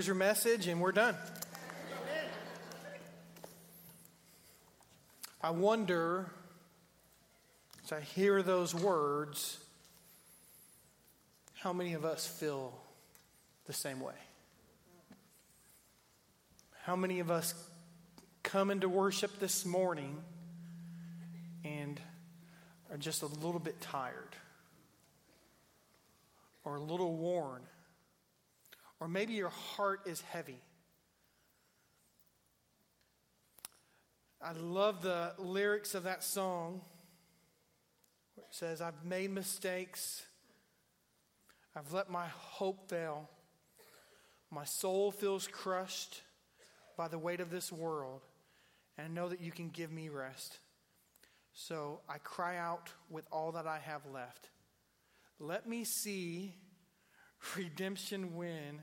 Here's your message, and we're done. I wonder, as I hear those words, how many of us feel the same way? How many of us come into worship this morning and are just a little bit tired or a little worn? Or maybe your heart is heavy. I love the lyrics of that song where it says, I've made mistakes. I've let my hope fail. My soul feels crushed by the weight of this world, and I know that you can give me rest. So I cry out with all that I have left. Let me see redemption win.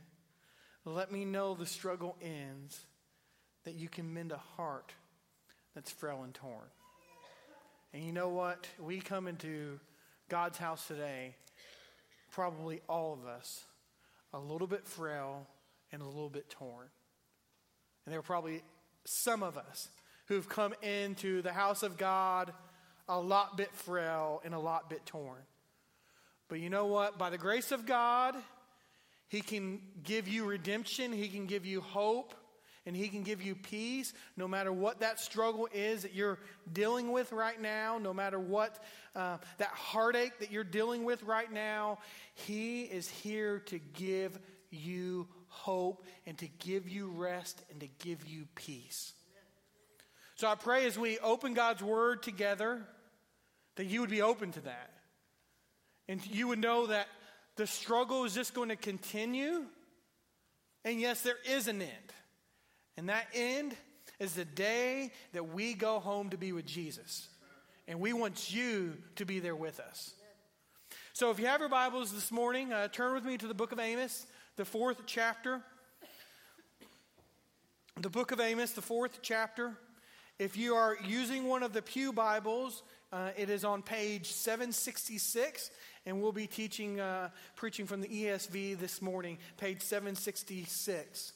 Let me know the struggle ends, that you can mend a heart that's frail and torn. And you know what? We come into God's house today, probably all of us, a little bit frail and a little bit torn. And there are probably some of us who've come into the house of God a lot bit frail and a lot bit torn. But you know what? By the grace of God, He can give you redemption, He can give you hope, and He can give you peace no matter what that struggle is that you're dealing with right now, no matter what uh, that heartache that you're dealing with right now. He is here to give you hope and to give you rest and to give you peace. So I pray as we open God's Word together that you would be open to that. And you would know that the struggle is just going to continue. And yes, there is an end. And that end is the day that we go home to be with Jesus. And we want you to be there with us. So if you have your Bibles this morning, uh, turn with me to the book of Amos, the fourth chapter. The book of Amos, the fourth chapter. If you are using one of the Pew Bibles, uh, it is on page 766, and we'll be teaching, uh, preaching from the ESV this morning, page 766.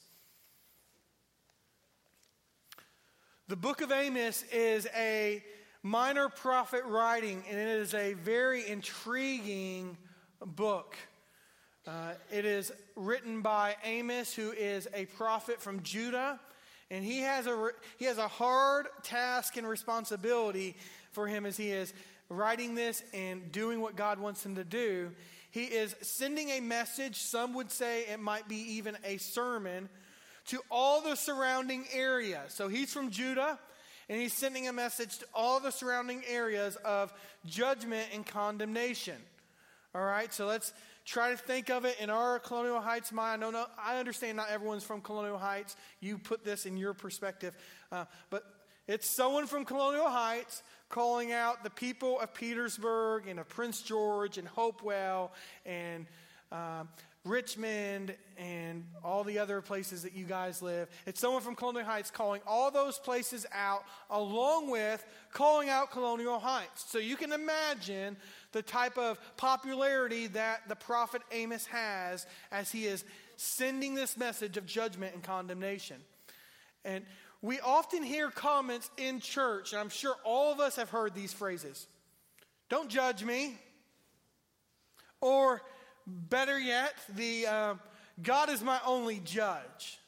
The book of Amos is a minor prophet writing, and it is a very intriguing book. Uh, it is written by Amos, who is a prophet from Judah. And he has a, he has a hard task and responsibility for him as he is writing this and doing what God wants him to do. He is sending a message, some would say it might be even a sermon, to all the surrounding areas. So he's from Judah, and he's sending a message to all the surrounding areas of judgment and condemnation. All right, so let's try to think of it in our Colonial Heights mind. No, no, I understand not everyone's from Colonial Heights. You put this in your perspective. Uh, but it's someone from Colonial Heights calling out the people of Petersburg and of Prince George and Hopewell and uh, Richmond and all the other places that you guys live. It's someone from Colonial Heights calling all those places out, along with calling out Colonial Heights. So you can imagine the type of popularity that the prophet Amos has as he is sending this message of judgment and condemnation. And we often hear comments in church, and I'm sure all of us have heard these phrases Don't judge me. Or, Better yet, the uh, God is my only judge.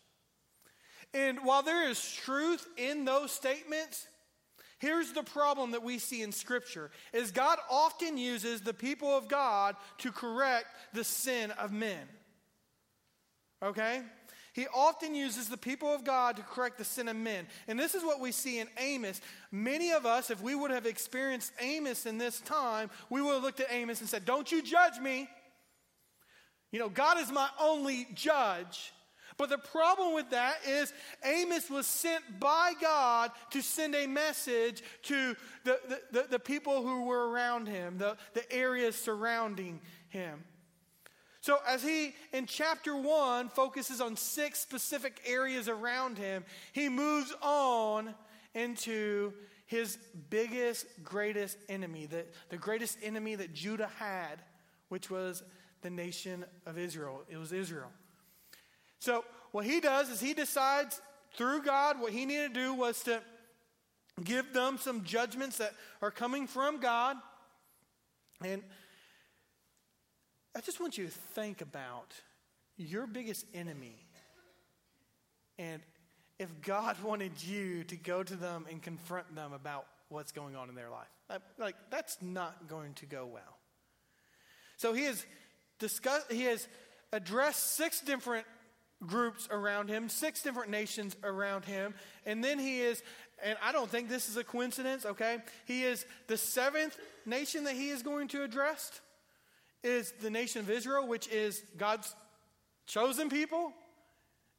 And while there is truth in those statements, here's the problem that we see in scripture is God often uses the people of God to correct the sin of men. Okay? He often uses the people of God to correct the sin of men. And this is what we see in Amos. Many of us, if we would have experienced Amos in this time, we would have looked at Amos and said, Don't you judge me. You know, God is my only judge. But the problem with that is Amos was sent by God to send a message to the, the, the, the people who were around him, the, the areas surrounding him. So, as he in chapter one focuses on six specific areas around him, he moves on into his biggest, greatest enemy, the, the greatest enemy that Judah had, which was the nation of Israel. It was Israel. So what he does is he decides through God what he needed to do was to give them some judgments that are coming from God. And I just want you to think about your biggest enemy. And if God wanted you to go to them and confront them about what's going on in their life, like that's not going to go well. So he has discussed, he has addressed six different groups around him, six different nations around him, and then he is, and I don't think this is a coincidence, okay? He is the seventh nation that he is going to address is the nation of Israel, which is God's chosen people,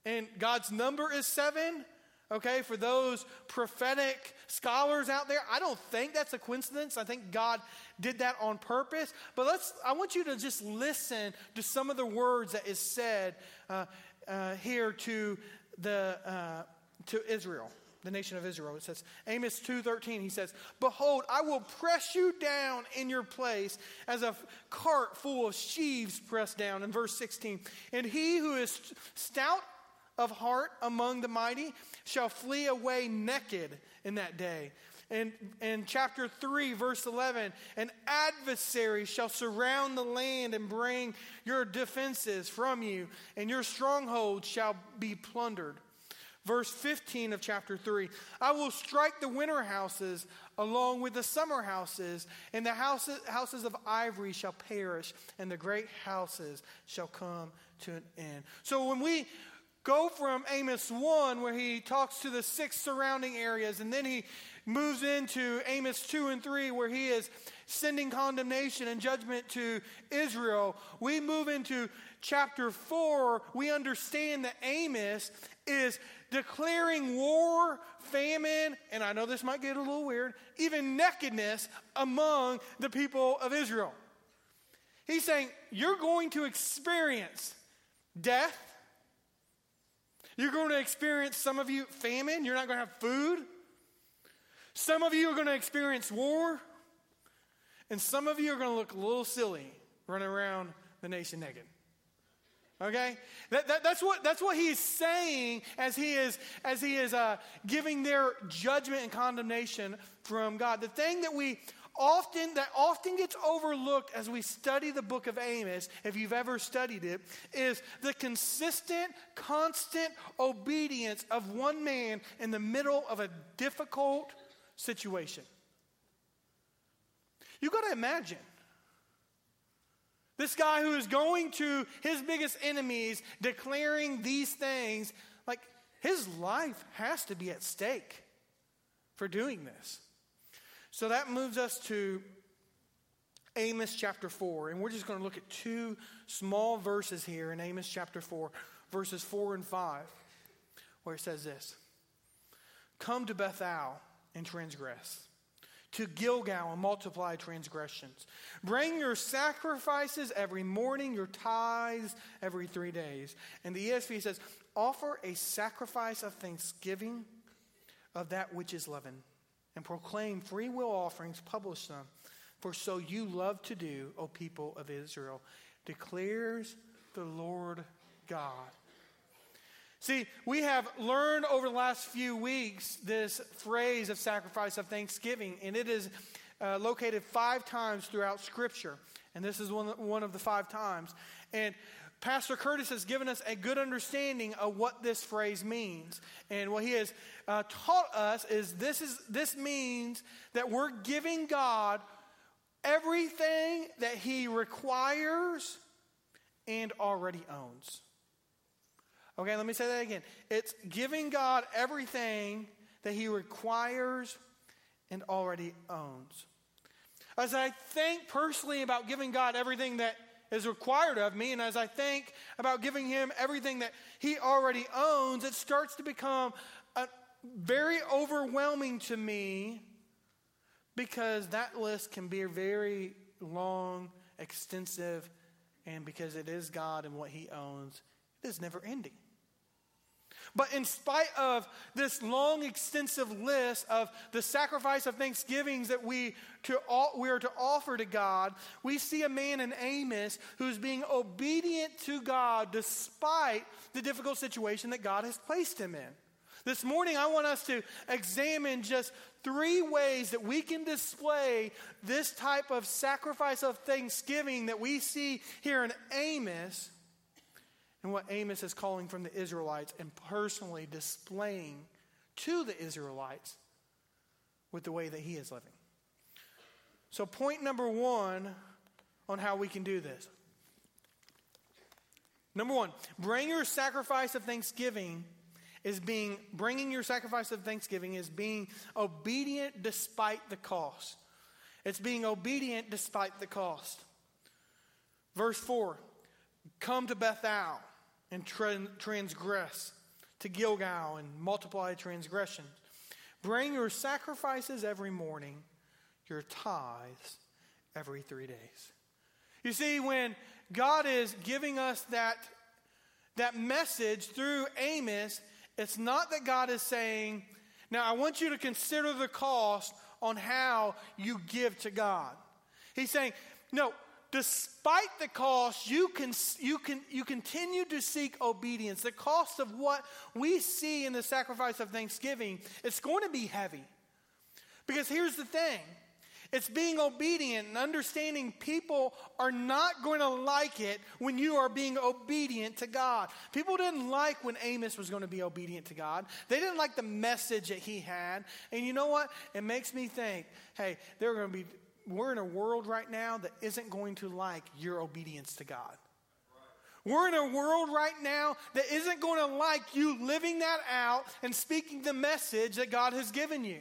and God's number is seven. Okay, for those prophetic scholars out there, I don't think that's a coincidence. I think God did that on purpose. But let's, I want you to just listen to some of the words that is said uh, uh, here to the uh, to Israel the nation of Israel. It says, Amos 2.13, he says, Behold, I will press you down in your place as a cart full of sheaves pressed down. In verse 16, and he who is stout of heart among the mighty shall flee away naked in that day. And in chapter 3, verse 11, an adversary shall surround the land and bring your defenses from you, and your stronghold shall be plundered. Verse 15 of chapter 3 I will strike the winter houses along with the summer houses, and the houses, houses of ivory shall perish, and the great houses shall come to an end. So when we go from Amos 1, where he talks to the six surrounding areas, and then he moves into Amos 2 and 3, where he is sending condemnation and judgment to Israel, we move into chapter 4. We understand that Amos is declaring war, famine, and I know this might get a little weird, even nakedness among the people of Israel. He's saying, You're going to experience death. You're going to experience, some of you, famine. You're not going to have food. Some of you are going to experience war. And some of you are going to look a little silly running around the nation naked. Okay? That, that, that's, what, that's what he's saying as he is, as he is uh, giving their judgment and condemnation from God. The thing that we often that often gets overlooked as we study the book of Amos, if you've ever studied it, is the consistent, constant obedience of one man in the middle of a difficult situation. You got to imagine this guy who is going to his biggest enemies, declaring these things, like his life has to be at stake for doing this. So that moves us to Amos chapter 4. And we're just going to look at two small verses here in Amos chapter 4, verses 4 and 5, where it says this Come to Bethel and transgress to Gilgal and multiply transgressions. Bring your sacrifices every morning, your tithes every three days. And the ESV says, offer a sacrifice of thanksgiving of that which is leavened, and proclaim free will offerings, publish them. For so you love to do, O people of Israel, declares the Lord God. See, we have learned over the last few weeks this phrase of sacrifice of thanksgiving, and it is uh, located five times throughout Scripture. And this is one, one of the five times. And Pastor Curtis has given us a good understanding of what this phrase means. And what he has uh, taught us is this, is this means that we're giving God everything that he requires and already owns. Okay, let me say that again. It's giving God everything that He requires and already owns. As I think personally about giving God everything that is required of me, and as I think about giving Him everything that He already owns, it starts to become a, very overwhelming to me because that list can be very long, extensive, and because it is God and what He owns, it is never ending. But in spite of this long, extensive list of the sacrifice of thanksgivings that we, to, we are to offer to God, we see a man in Amos who's being obedient to God despite the difficult situation that God has placed him in. This morning, I want us to examine just three ways that we can display this type of sacrifice of thanksgiving that we see here in Amos and what Amos is calling from the Israelites and personally displaying to the Israelites with the way that he is living. So, point number one on how we can do this. Number one, bring your sacrifice of thanksgiving is being, bringing your sacrifice of thanksgiving is being obedient despite the cost. It's being obedient despite the cost. Verse 4 Come to Bethel and transgress, to Gilgal and multiply transgressions. Bring your sacrifices every morning, your tithes every three days. You see, when God is giving us that, that message through Amos, it's not that God is saying, now I want you to consider the cost on how you give to God. He's saying, no, despite the cost, you, can, you, can, you continue to seek obedience. The cost of what we see in the sacrifice of thanksgiving, it's going to be heavy. Because here's the thing it's being obedient and understanding people are not going to like it when you are being obedient to God. People didn't like when Amos was going to be obedient to God. They didn't like the message that he had. And you know what? It makes me think, hey, they're going to be we're in a world right now that isn't going to like your obedience to God. We're in a world right now that isn't going to like you living that out and speaking the message that God has given you.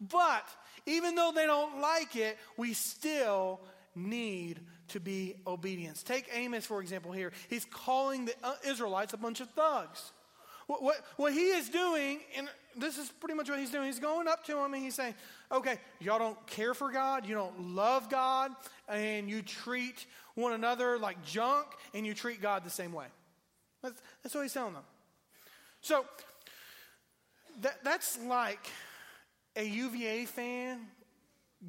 But even though they don't like it, we still need to be obedience. Take Amos, for example, here. He's calling the uh, Israelites a bunch of thugs. What, what, what he is doing, and this is pretty much what he's doing, he's going up to them and he's saying, okay, y'all don't care for God, you don't love God, and you treat one another like junk, and you treat God the same way. That's, that's what he's telling them. So, that, that's like a UVA fan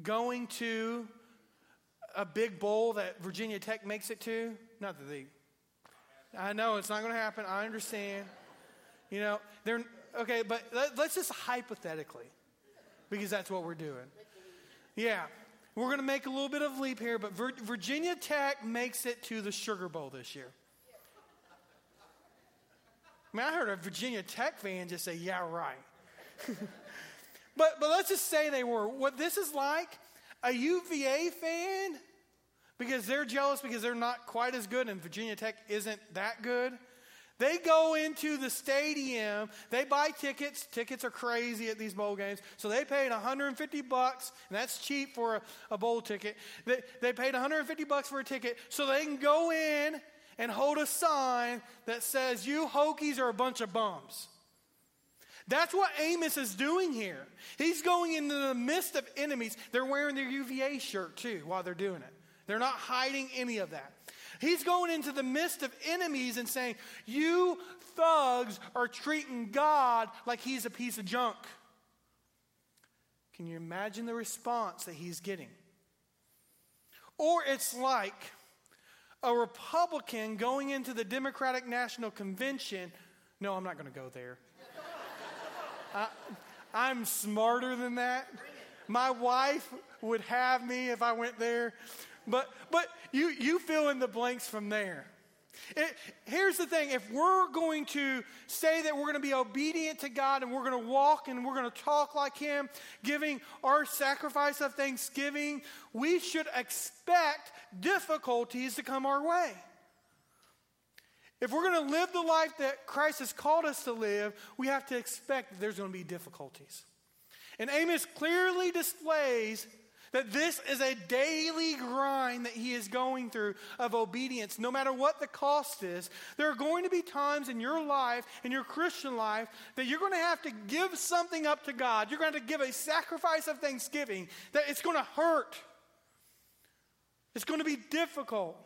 going to a big bowl that Virginia Tech makes it to? Not that they. I know it's not going to happen. I understand. You know, they're okay, but let, us just hypothetically, because that's what we're doing. Yeah, we're going to make a little bit of leap here, but Virginia Tech makes it to the Sugar Bowl this year. I mean, I heard a Virginia Tech fan just say, "Yeah, right." But, but let's just say they were. What this is like, a UVA fan, because they're jealous because they're not quite as good and Virginia Tech isn't that good. They go into the stadium, they buy tickets. Tickets are crazy at these bowl games. So they paid 150 bucks, and that's cheap for a, a bowl ticket. They, they paid 150 bucks for a ticket so they can go in and hold a sign that says, You Hokies are a bunch of bums. That's what Amos is doing here. He's going into the midst of enemies. They're wearing their UVA shirt too while they're doing it. They're not hiding any of that. He's going into the midst of enemies and saying, You thugs are treating God like he's a piece of junk. Can you imagine the response that he's getting? Or it's like a Republican going into the Democratic National Convention. No, I'm not going to go there. I, am smarter than that. My wife would have me if I went there. But, but you, you fill in the blanks from there. It, here's the thing if we're going to say that we're going to be obedient to God and we're going to walk and we're going to talk like Him, giving our sacrifice of thanksgiving, we should expect difficulties to come our way. If we're going to live the life that Christ has called us to live, we have to expect that there's going to be difficulties. And Amos clearly displays that this is a daily grind that he is going through of obedience, no matter what the cost is. There are going to be times in your life, in your Christian life, that you're going to have to give something up to God. You're going to, to give a sacrifice of thanksgiving, that it's going to hurt. It's going to be difficult.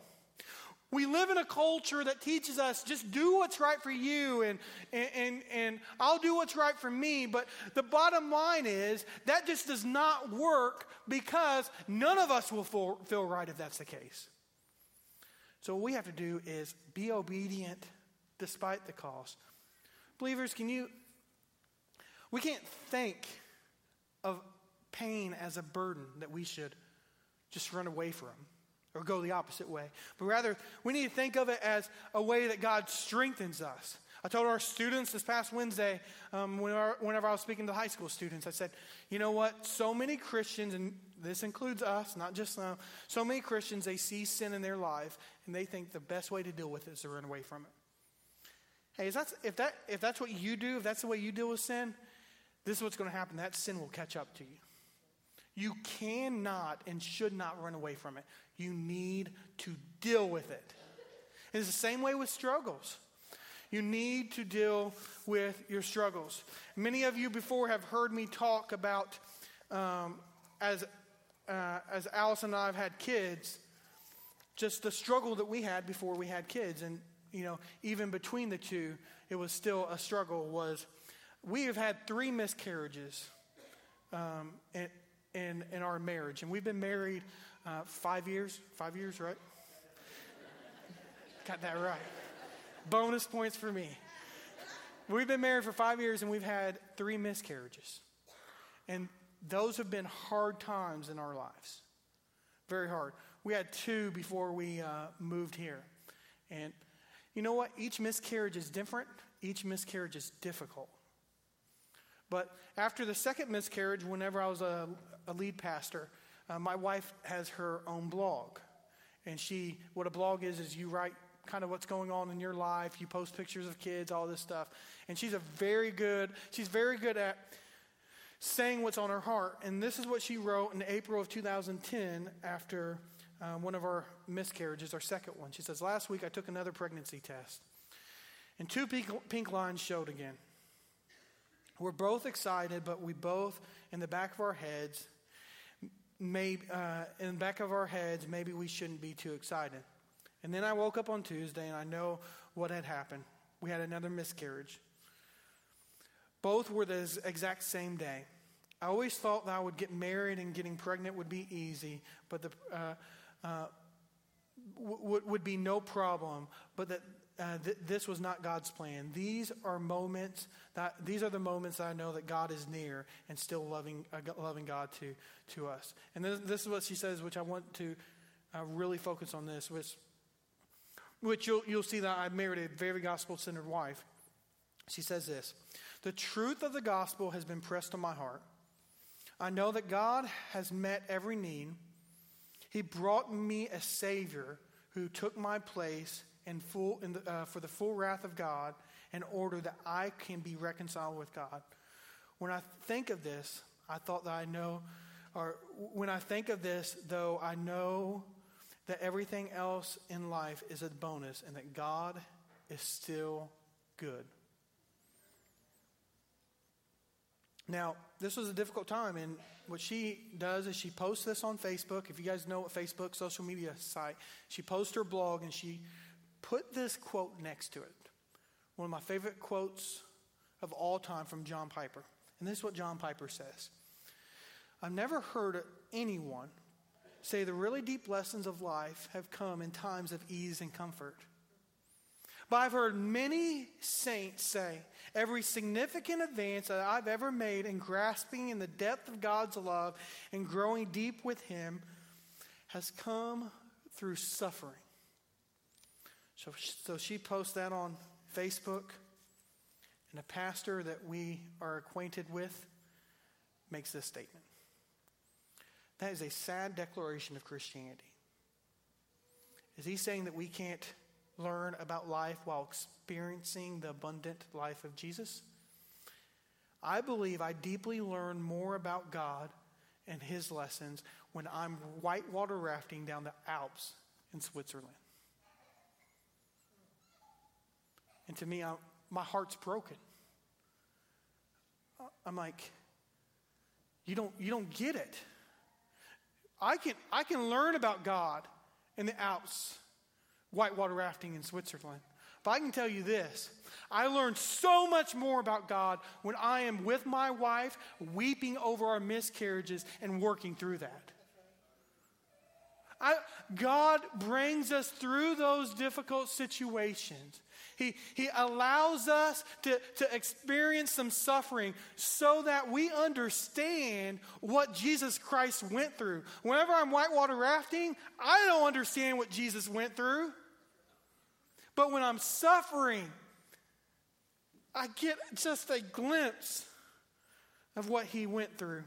We live in a culture that teaches us just do what's right for you and, and, and, and I'll do what's right for me. But the bottom line is that just does not work because none of us will feel, feel right if that's the case. So, what we have to do is be obedient despite the cost. Believers, can you? We can't think of pain as a burden that we should just run away from or go the opposite way. But rather, we need to think of it as a way that God strengthens us. I told our students this past Wednesday, um, whenever, whenever I was speaking to high school students, I said, you know what? So many Christians, and this includes us, not just them, so many Christians, they see sin in their life and they think the best way to deal with it is to run away from it. Hey, that, if, that, if that's what you do, if that's the way you deal with sin, this is what's going to happen. That sin will catch up to you. You cannot and should not run away from it. You need to deal with it. It's the same way with struggles. You need to deal with your struggles. Many of you before have heard me talk about um, as uh, as Alice and I have had kids, just the struggle that we had before we had kids, and you know, even between the two, it was still a struggle. Was we have had three miscarriages um, in, in in our marriage, and we've been married uh, five years. Five years, right? Got that right. Bonus points for me. We've been married for five years and we've had three miscarriages. And those have been hard times in our lives. Very hard. We had two before we uh, moved here. And you know what? Each miscarriage is different, each miscarriage is difficult. But after the second miscarriage, whenever I was a, a lead pastor, uh, my wife has her own blog. And she, what a blog is, is you write kind of what's going on in your life. You post pictures of kids, all this stuff. And she's a very good, she's very good at saying what's on her heart. And this is what she wrote in April of 2010 after um, one of our miscarriages, our second one. She says, Last week I took another pregnancy test, and two pink, pink lines showed again. We're both excited, but we both, in the back of our heads, maybe, uh, in the back of our heads, maybe we shouldn't be too excited. And then I woke up on Tuesday and I know what had happened. We had another miscarriage. Both were the exact same day. I always thought that I would get married and getting pregnant would be easy, but the uh, uh, w- would be no problem. But that uh, th- this was not God's plan. These are moments that these are the moments that I know that God is near and still loving uh, loving God to to us. And this, this, is what she says, which I want to uh, really focus on this, which which you'll, you'll see that I married a very gospel centered wife. She says this The truth of the gospel has been pressed on my heart. I know that God has met every need. He brought me a Savior who took my place in full, in the, uh, for the full wrath of God in order that I can be reconciled with God. When I think of this, I thought that I know, or when I think of this, though, I know that everything else in life is a bonus and that God is still good. Now, this was a difficult time, and what she does is she posts this on Facebook. If you guys know what Facebook social media site, she posts her blog and she put this quote next to it. One of my favorite quotes of all time from John Piper. And this is what John Piper says I've never heard anyone say the really deep lessons of life have come in times of ease and comfort. But I've heard many saints say every significant advance that I've ever made in grasping in the depth of God's love and growing deep with Him has come through suffering. So, so she posts that on Facebook, and a pastor that we are acquainted with makes this statement. That is a sad declaration of Christianity. Is he saying that we can't learn about life while experiencing the abundant life of Jesus? I believe I deeply learn more about God and his lessons when I'm whitewater rafting down the Alps in Switzerland. And to me, I, my heart's broken. I'm like, you don't, you don't get it. I can, I can learn about God in the Alps, whitewater rafting in Switzerland. But I can tell you this I learned so much more about God when I am with my wife, weeping over our miscarriages and working through that. I, God brings us through those difficult situations. He, he allows us to, to experience some suffering so that we understand what Jesus Christ went through. Whenever I'm whitewater rafting, I don't understand what Jesus went through. But when I'm suffering, I get just a glimpse of what he went through.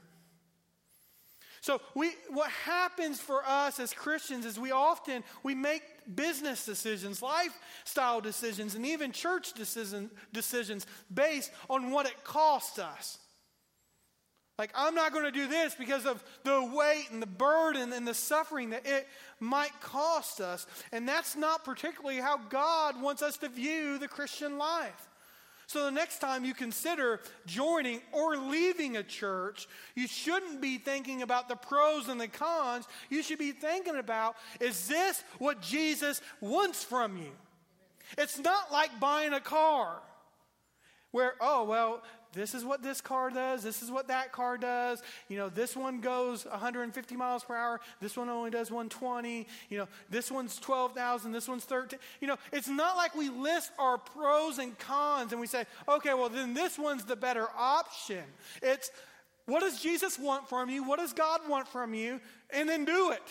So we, what happens for us as Christians is we often we make business decisions, lifestyle decisions, and even church decision, decisions based on what it costs us. Like, I'm not going to do this because of the weight and the burden and the suffering that it might cost us. And that's not particularly how God wants us to view the Christian life. So the next time you consider joining or leaving a church, you shouldn't be thinking about the pros and the cons. You should be thinking about is this what Jesus wants from you? It's not like buying a car where, oh, well, this is what this car does, this is what that car does. You know, this one goes 150 miles per hour, this one only does 120. You know, this one's 12,000, this one's 13. You know, it's not like we list our pros and cons and we say, okay, well, then this one's the better option. It's what does Jesus want from you? What does God want from you? And then do it.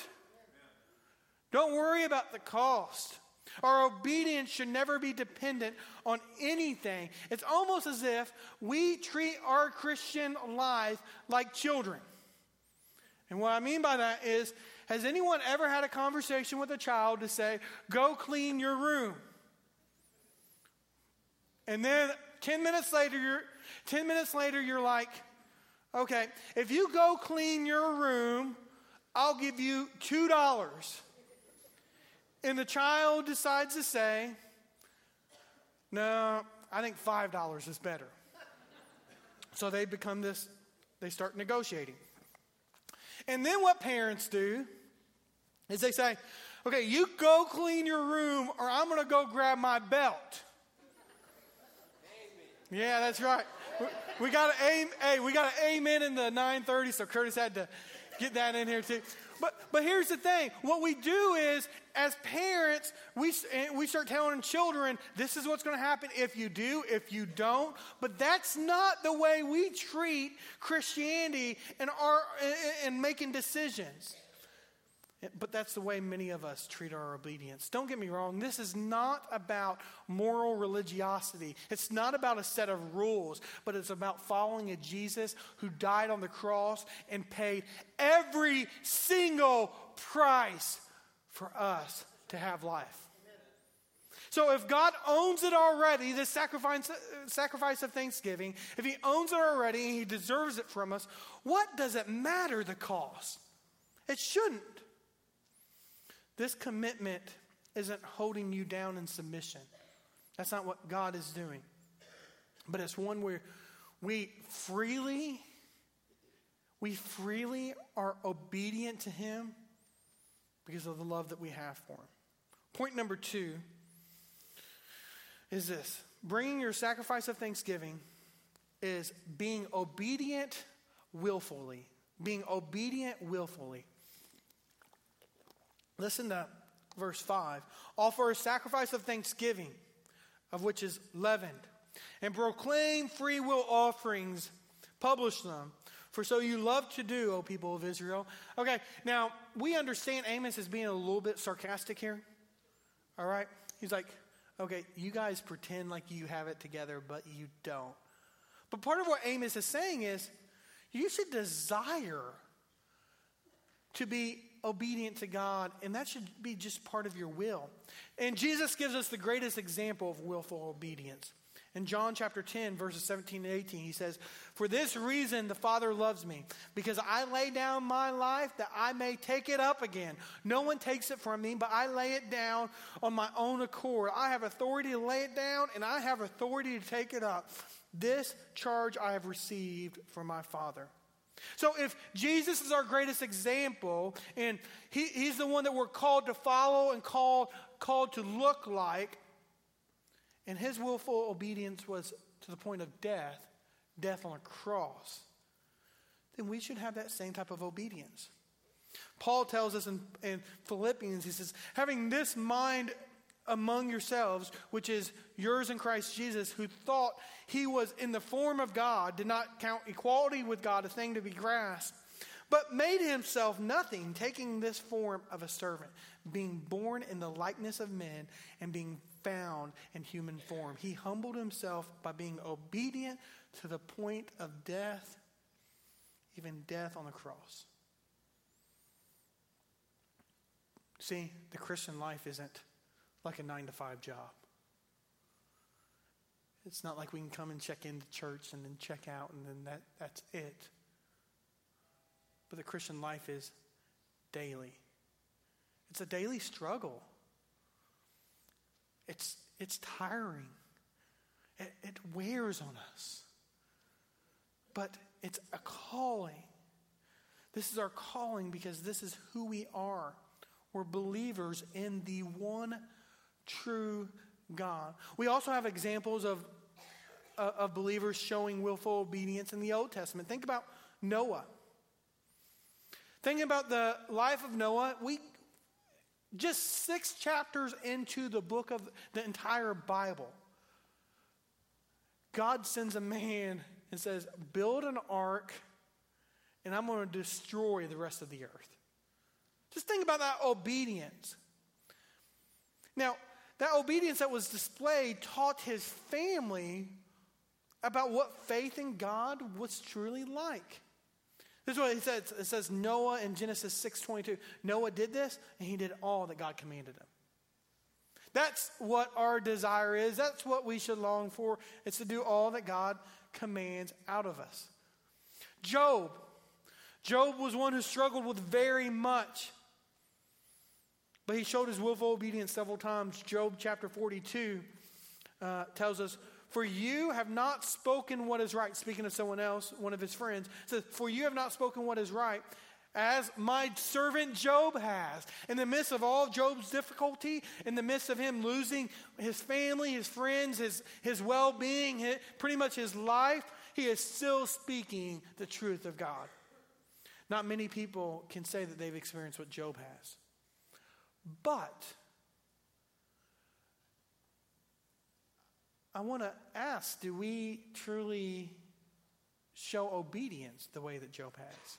Don't worry about the cost. Our obedience should never be dependent on anything. It's almost as if we treat our Christian life like children. And what I mean by that is has anyone ever had a conversation with a child to say, go clean your room? And then 10 minutes later, you're 10 minutes later, you're like, okay, if you go clean your room, I'll give you $2 and the child decides to say, No, I think $5 is better. So they become this, they start negotiating. And then what parents do is they say, Okay, you go clean your room, or I'm going to go grab my belt. Yeah, that's right. We, we got an aim. Hey, we got an amen in the 9:30, so Curtis had to get that in here too. But, but here's the thing what we do is, as parents, we, eh, we start telling children, this is what's going to happen if you do, if you don't. But that's not the way we treat Christianity and, our, eh, eh, and making decisions. But that's the way many of us treat our obedience. Don't get me wrong, this is not about moral religiosity. It's not about a set of rules, but it's about following a Jesus who died on the cross and paid every single price for us to have life. So if God owns it already, the sacrifice, sacrifice of thanksgiving, if He owns it already and He deserves it from us, what does it matter the cost? It shouldn't. This commitment isn't holding you down in submission. That's not what God is doing. But it's one where we freely we freely are obedient to him because of the love that we have for him. Point number 2 is this. Bringing your sacrifice of thanksgiving is being obedient willfully. Being obedient willfully. Listen to verse 5. Offer a sacrifice of thanksgiving, of which is leavened, and proclaim free will offerings, publish them. For so you love to do, O people of Israel. Okay, now we understand Amos is being a little bit sarcastic here. All right? He's like, okay, you guys pretend like you have it together, but you don't. But part of what Amos is saying is you should desire to be obedient to God, and that should be just part of your will. And Jesus gives us the greatest example of willful obedience. In John chapter 10, verses 17 and 18, he says, For this reason the Father loves me, because I lay down my life that I may take it up again. No one takes it from me, but I lay it down on my own accord. I have authority to lay it down, and I have authority to take it up. This charge I have received from my Father. So if Jesus is our greatest example, and he, he's the one that we're called to follow and called, called to look like, and his willful obedience was to the point of death, death on a cross, then we should have that same type of obedience. Paul tells us in, in Philippians, he says, having this mind among yourselves, which is yours in Christ Jesus, who thought he was in the form of God, did not count equality with God a thing to be grasped, but made himself nothing, taking this form of a servant, being born in the likeness of men, and being found in human form. He humbled himself by being obedient to the point of death, even death on the cross. See, the Christian life isn't like a nine to five job. It's not like we can come and check into church and then check out and then that, that's it. But the Christian life is daily. It's a daily struggle. It's, it's tiring. It, it wears on us. But it's a calling. This is our calling because this is who we are. We're believers in the one true God. We also have examples of, uh, of believers showing willful obedience in the Old Testament. Think about Noah. Think about the life of Noah. We just six chapters into the book of the entire Bible. God sends a man and says, Build an ark, and I'm going to destroy the rest of the earth. Just think about that obedience. Now, that obedience that was displayed taught his family about what faith in God was truly like. This is what he says. It says Noah in Genesis 6:22. Noah did this, and he did all that God commanded him. That's what our desire is. That's what we should long for. It's to do all that God commands out of us. Job. Job was one who struggled with very much. But he showed his willful obedience several times. Job chapter 42 uh, tells us, For you have not spoken what is right. Speaking of someone else, one of his friends, says, For you have not spoken what is right, as my servant Job has. In the midst of all Job's difficulty, in the midst of him losing his family, his friends, his, his well being, pretty much his life, he is still speaking the truth of God. Not many people can say that they've experienced what Job has. But I want to ask do we truly show obedience the way that Job has?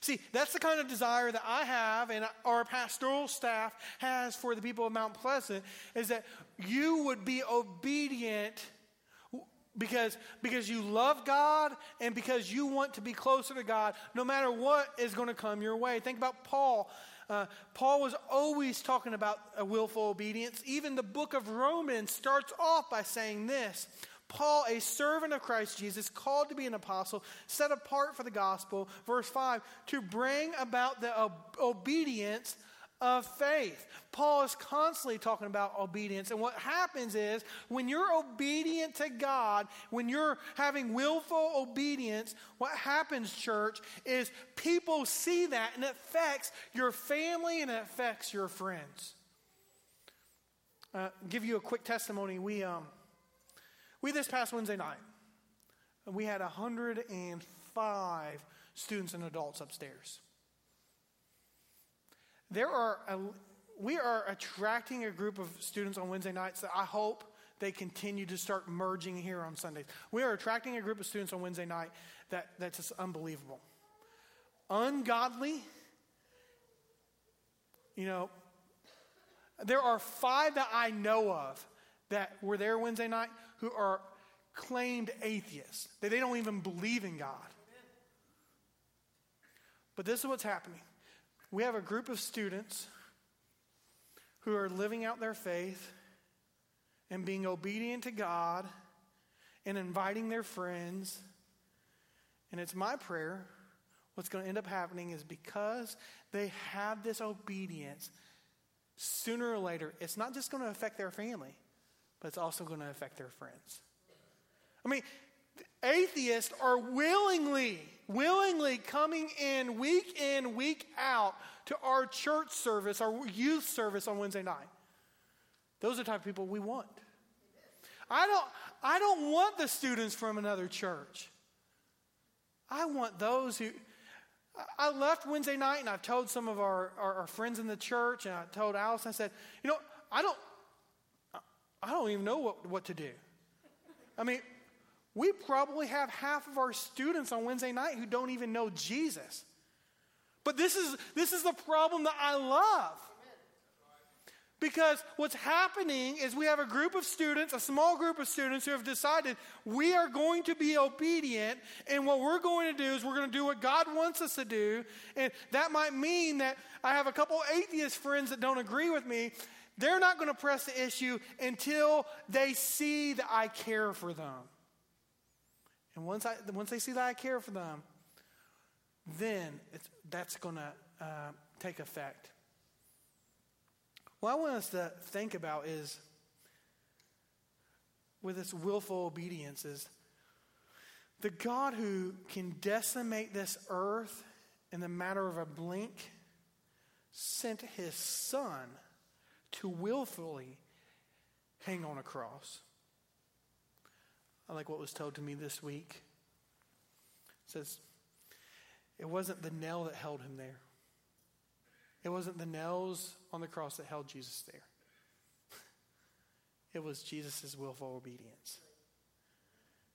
See, that's the kind of desire that I have and our pastoral staff has for the people of Mount Pleasant is that you would be obedient because, because you love God and because you want to be closer to God no matter what is going to come your way. Think about Paul. Uh, Paul was always talking about a willful obedience. Even the book of Romans starts off by saying this Paul, a servant of Christ Jesus, called to be an apostle, set apart for the gospel, verse 5, to bring about the ob- obedience of faith. Paul is constantly talking about obedience. And what happens is when you're obedient to God, when you're having willful obedience, what happens, church, is people see that and it affects your family and it affects your friends. Uh, give you a quick testimony. We, um, we this past Wednesday night, we had 105 students and adults upstairs. There are a, we are attracting a group of students on Wednesday nights that I hope they continue to start merging here on Sundays. We are attracting a group of students on Wednesday night that, that's just unbelievable. Ungodly, you know, there are five that I know of that were there Wednesday night who are claimed atheists, that they don't even believe in God. But this is what's happening we have a group of students who are living out their faith and being obedient to God and inviting their friends. And it's my prayer what's going to end up happening is because they have this obedience, sooner or later, it's not just going to affect their family, but it's also going to affect their friends. I mean, atheists are willingly, willingly coming in week in, week out to our church service, our youth service on Wednesday night. Those are the type of people we want. I don't, I don't want the students from another church. I want those who. I left Wednesday night and I've told some of our, our, our friends in the church, and I told Alice, I said, you know, I don't, I don't even know what, what to do. I mean, we probably have half of our students on Wednesday night who don't even know Jesus. But this is, this is the problem that I love. Because what's happening is we have a group of students, a small group of students who have decided we are going to be obedient, and what we're going to do is we're going to do what God wants us to do. And that might mean that I have a couple atheist friends that don't agree with me. They're not going to press the issue until they see that I care for them. And once, I, once they see that I care for them, then that's going to uh, take effect. What I want us to think about is with this willful obedience is the God who can decimate this earth in the matter of a blink sent his son to willfully hang on a cross. I like what was told to me this week. It says, it wasn't the nail that held him there. It wasn't the nails on the cross that held Jesus there. It was Jesus' willful obedience.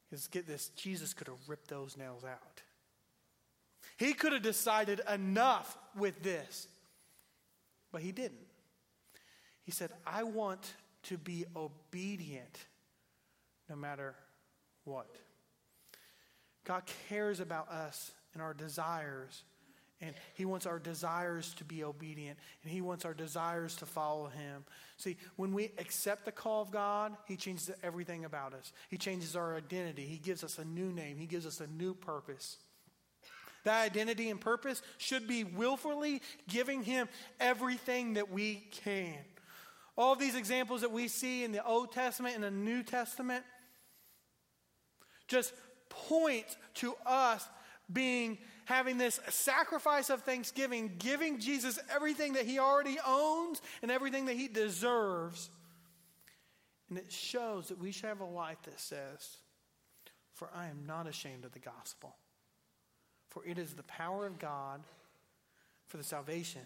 Because get this, Jesus could have ripped those nails out. He could have decided enough with this, but he didn't. He said, I want to be obedient no matter what. God cares about us and our desires. And he wants our desires to be obedient. And he wants our desires to follow him. See, when we accept the call of God, he changes everything about us. He changes our identity. He gives us a new name. He gives us a new purpose. That identity and purpose should be willfully giving him everything that we can. All these examples that we see in the Old Testament and the New Testament just points to us being having this sacrifice of thanksgiving, giving Jesus everything that he already owns and everything that he deserves. And it shows that we should have a life that says, For I am not ashamed of the gospel, for it is the power of God for the salvation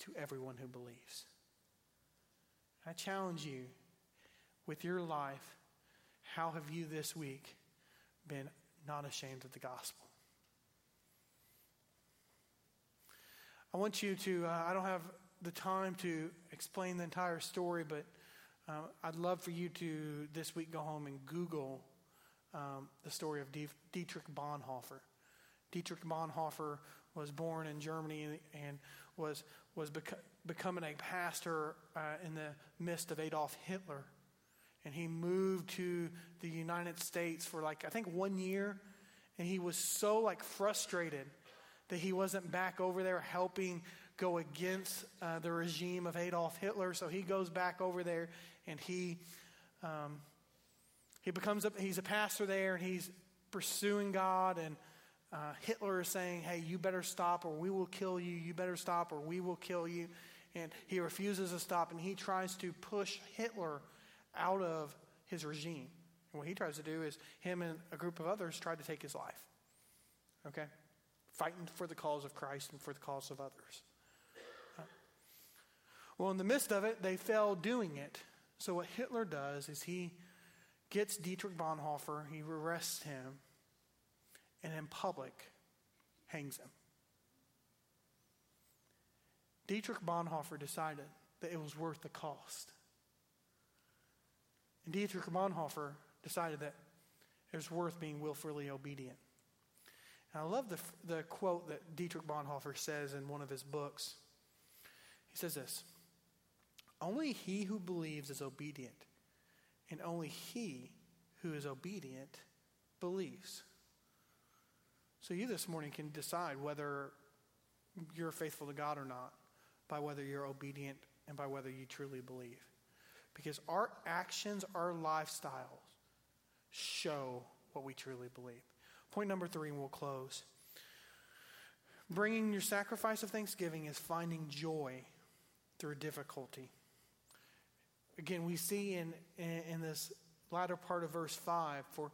to everyone who believes. I challenge you with your life, how have you this week been not ashamed of the gospel? I want you to, uh, I don't have the time to explain the entire story, but uh, I'd love for you to this week go home and Google um, the story of Dietrich Bonhoeffer. Dietrich Bonhoeffer was born in Germany and was, was bec- becoming a pastor uh, in the midst of Adolf Hitler. And he moved to the United States for like, I think one year. And he was so like frustrated that he wasn't back over there helping go against uh, the regime of Adolf Hitler. So he goes back over there and he um, he becomes a, he's a pastor there and he's pursuing God and uh, Hitler is saying, "Hey, you better stop, or we will kill you. You better stop, or we will kill you." And he refuses to stop, and he tries to push Hitler out of his regime. And what he tries to do is him and a group of others try to take his life. Okay fighting for the cause of Christ and for the cause of others. Uh, well, in the midst of it, they fell doing it. So, what Hitler does is he gets Dietrich Bonhoeffer, he arrests him, and in public hangs him. Dietrich Bonhoeffer decided that it was worth the cost. And Dietrich Bonhoeffer decided that it was worth being willfully obedient. And I love the, the quote that Dietrich Bonhoeffer says in one of his books. He says this Only he who believes is obedient, and only he who is obedient believes. So you this morning can decide whether you're faithful to God or not by whether you're obedient and by whether you truly believe. Because our actions, our lifestyles show what we truly believe. Point number three, and we'll close. Bringing your sacrifice of thanksgiving is finding joy through difficulty. Again, we see in, in, in this latter part of verse 5, for,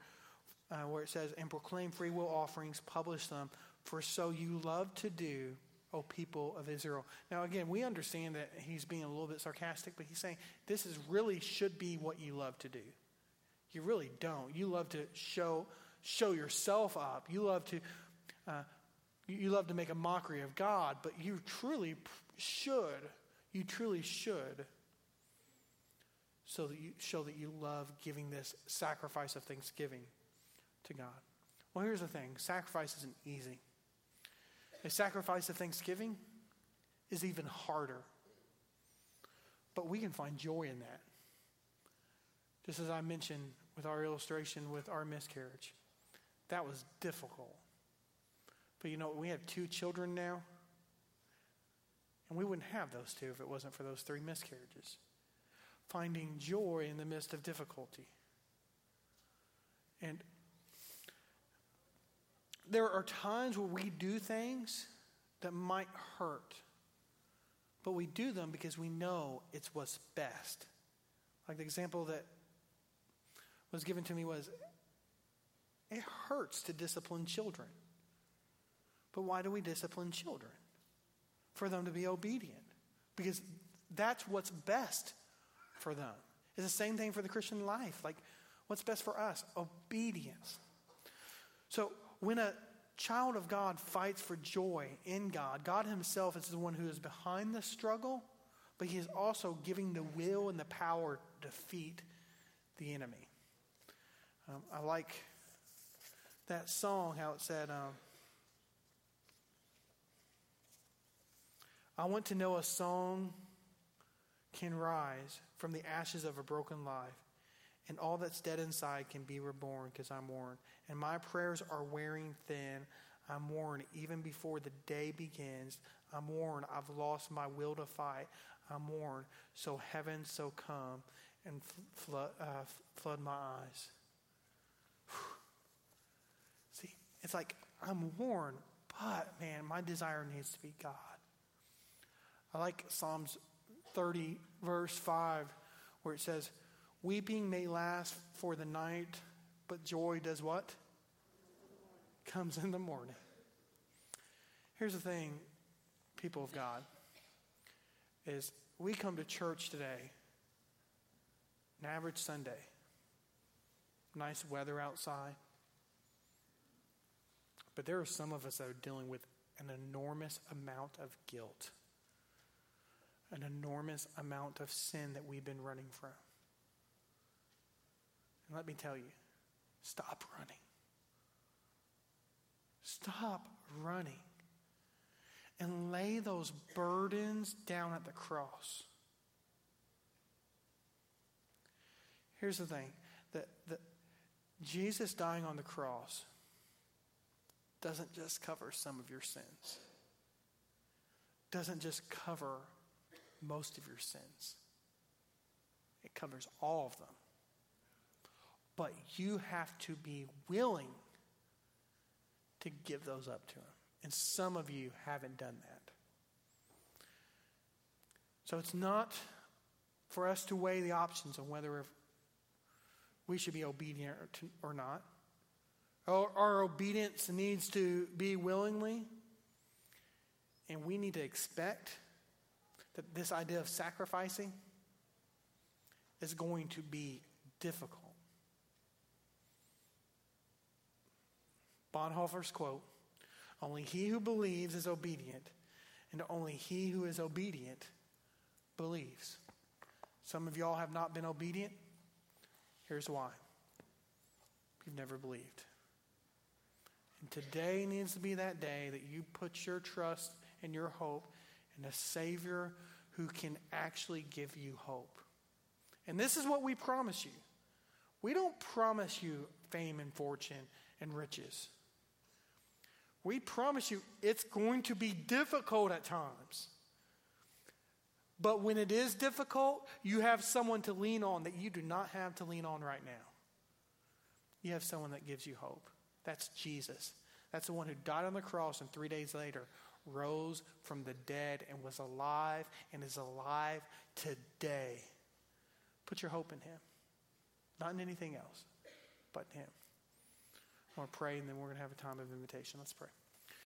uh, where it says, And proclaim free will offerings, publish them, for so you love to do, O people of Israel. Now, again, we understand that he's being a little bit sarcastic, but he's saying this is really should be what you love to do. You really don't. You love to show, show yourself up. You love to. Uh, you love to make a mockery of God, but you truly should, you truly should, so that you show that you love giving this sacrifice of thanksgiving to God. Well, here's the thing sacrifice isn't easy. A sacrifice of thanksgiving is even harder. But we can find joy in that. Just as I mentioned with our illustration with our miscarriage, that was difficult. But you know, we have two children now, and we wouldn't have those two if it wasn't for those three miscarriages. Finding joy in the midst of difficulty. And there are times where we do things that might hurt, but we do them because we know it's what's best. Like the example that was given to me was it hurts to discipline children. But why do we discipline children? For them to be obedient. Because that's what's best for them. It's the same thing for the Christian life. Like, what's best for us? Obedience. So, when a child of God fights for joy in God, God Himself is the one who is behind the struggle, but He is also giving the will and the power to defeat the enemy. Um, I like that song, how it said, um, I want to know a song can rise from the ashes of a broken life, and all that's dead inside can be reborn because I'm worn. And my prayers are wearing thin. I'm worn even before the day begins. I'm worn. I've lost my will to fight. I'm worn. So heaven, so come and flood, uh, flood my eyes. See, it's like I'm worn, but man, my desire needs to be God. I like Psalms 30, verse 5, where it says, Weeping may last for the night, but joy does what? Comes in the morning. Here's the thing, people of God, is we come to church today, an average Sunday, nice weather outside. But there are some of us that are dealing with an enormous amount of guilt an enormous amount of sin that we've been running from. And let me tell you stop running. Stop running. And lay those burdens down at the cross. Here's the thing that, that Jesus dying on the cross doesn't just cover some of your sins, doesn't just cover most of your sins. It covers all of them. But you have to be willing to give those up to Him. And some of you haven't done that. So it's not for us to weigh the options on whether we should be obedient or, to, or not. Our, our obedience needs to be willingly, and we need to expect that this idea of sacrificing is going to be difficult. Bonhoeffer's quote Only he who believes is obedient, and only he who is obedient believes. Some of y'all have not been obedient. Here's why you've never believed. And today needs to be that day that you put your trust and your hope in a Savior who can actually give you hope. And this is what we promise you. We don't promise you fame and fortune and riches. We promise you it's going to be difficult at times. But when it is difficult, you have someone to lean on that you do not have to lean on right now. You have someone that gives you hope. That's Jesus. That's the one who died on the cross and three days later rose from the dead and was alive and is alive today. Put your hope in him. not in anything else, but in Him. I want to pray, and then we're going to have a time of invitation. Let's pray.